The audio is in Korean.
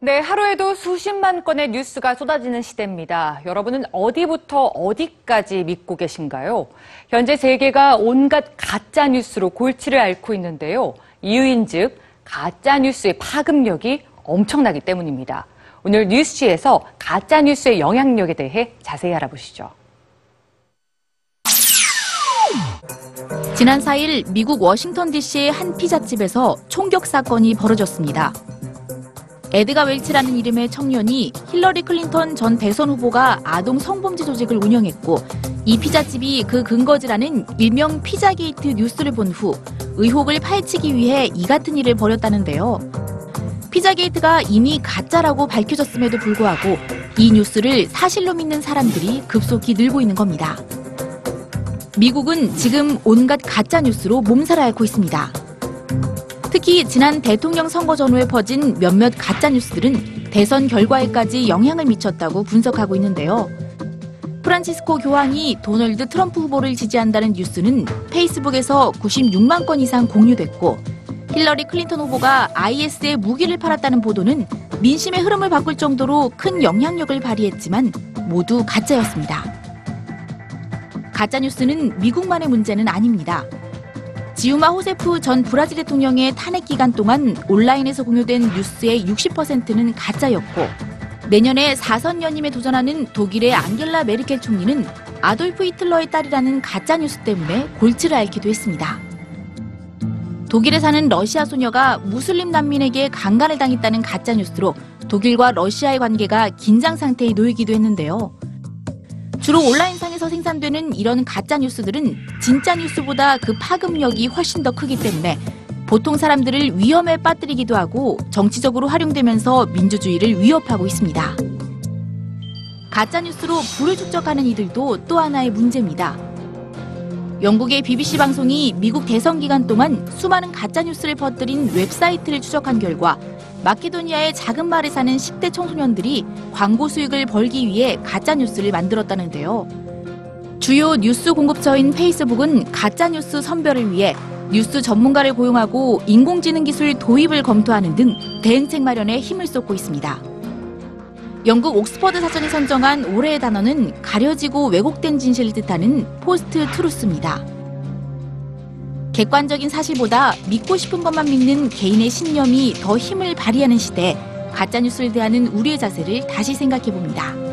네, 하루에도 수십만 건의 뉴스가 쏟아지는 시대입니다. 여러분은 어디부터 어디까지 믿고 계신가요? 현재 세계가 온갖 가짜 뉴스로 골치를 앓고 있는데요. 이유인즉 가짜 뉴스의 파급력이 엄청나기 때문입니다. 오늘 뉴스지에서 가짜 뉴스의 영향력에 대해 자세히 알아보시죠. 지난 4일 미국 워싱턴 DC의 한 피자집에서 총격 사건이 벌어졌습니다. 에드가 웰치라는 이름의 청년이 힐러리 클린턴 전 대선 후보가 아동 성범죄 조직을 운영했고 이 피자집이 그 근거지라는 일명 피자게이트 뉴스를 본 후 의혹을 파헤치기 위해 이 같은 일을 벌였다는데요. 피자게이트가 이미 가짜라고 밝혀졌음에도 불구하고 이 뉴스를 사실로 믿는 사람들이 급속히 늘고 있는 겁니다. 미국은 지금 온갖 가짜 뉴스로 몸살을 앓고 있습니다. 특히 지난 대통령 선거 전후에 퍼진 몇몇 가짜 뉴스들은 대선 결과에까지 영향을 미쳤다고 분석하고 있는데요. 프란치스코 교황이 도널드 트럼프 후보를 지지한다는 뉴스는 페이스북에서 96만 건 이상 공유됐고 힐러리 클린턴 후보가 IS에 무기를 팔았다는 보도는 민심의 흐름을 바꿀 정도로 큰 영향력을 발휘했지만 모두 가짜였습니다. 가짜뉴스는 미국만의 문제는 아닙니다. 지우마 호세프 전 브라질 대통령의 탄핵 기간 동안 온라인에서 공유된 뉴스의 60%는 가짜였고 내년에 4선 연임에 도전하는 독일의 앙겔라 메르켈 총리는 아돌프 히틀러의 딸이라는 가짜 뉴스 때문에 골치를 앓기도 했습니다. 독일에 사는 러시아 소녀가 무슬림 난민에게 강간을 당했다는 가짜 뉴스로 독일과 러시아의 관계가 긴장 상태에 놓이기도 했는데요. 주로 온라인상에서 생산되는 이런 가짜 뉴스들은 진짜 뉴스보다 그 파급력이 훨씬 더 크기 때문에 보통 사람들을 위험에 빠뜨리기도 하고 정치적으로 활용되면서 민주주의를 위협하고 있습니다. 가짜 뉴스로 부를 축적하는 이들도 또 하나의 문제입니다. 영국의 BBC 방송이 미국 대선 기간 동안 수많은 가짜 뉴스를 퍼뜨린 웹사이트를 추적한 결과 마케도니아의 작은 마을에 사는 10대 청소년들이 광고 수익을 벌기 위해 가짜 뉴스를 만들었다는데요. 주요 뉴스 공급처인 페이스북은 가짜 뉴스 선별을 위해 뉴스 전문가를 고용하고 인공지능 기술 도입을 검토하는 등 대응책 마련에 힘을 쏟고 있습니다. 영국 옥스퍼드 사전이 선정한 올해의 단어는 가려지고 왜곡된 진실을 뜻하는 post-truth입니다. 객관적인 사실보다 믿고 싶은 것만 믿는 개인의 신념이 더 힘을 발휘하는 시대에 가짜뉴스를 대하는 우리의 자세를 다시 생각해 봅니다.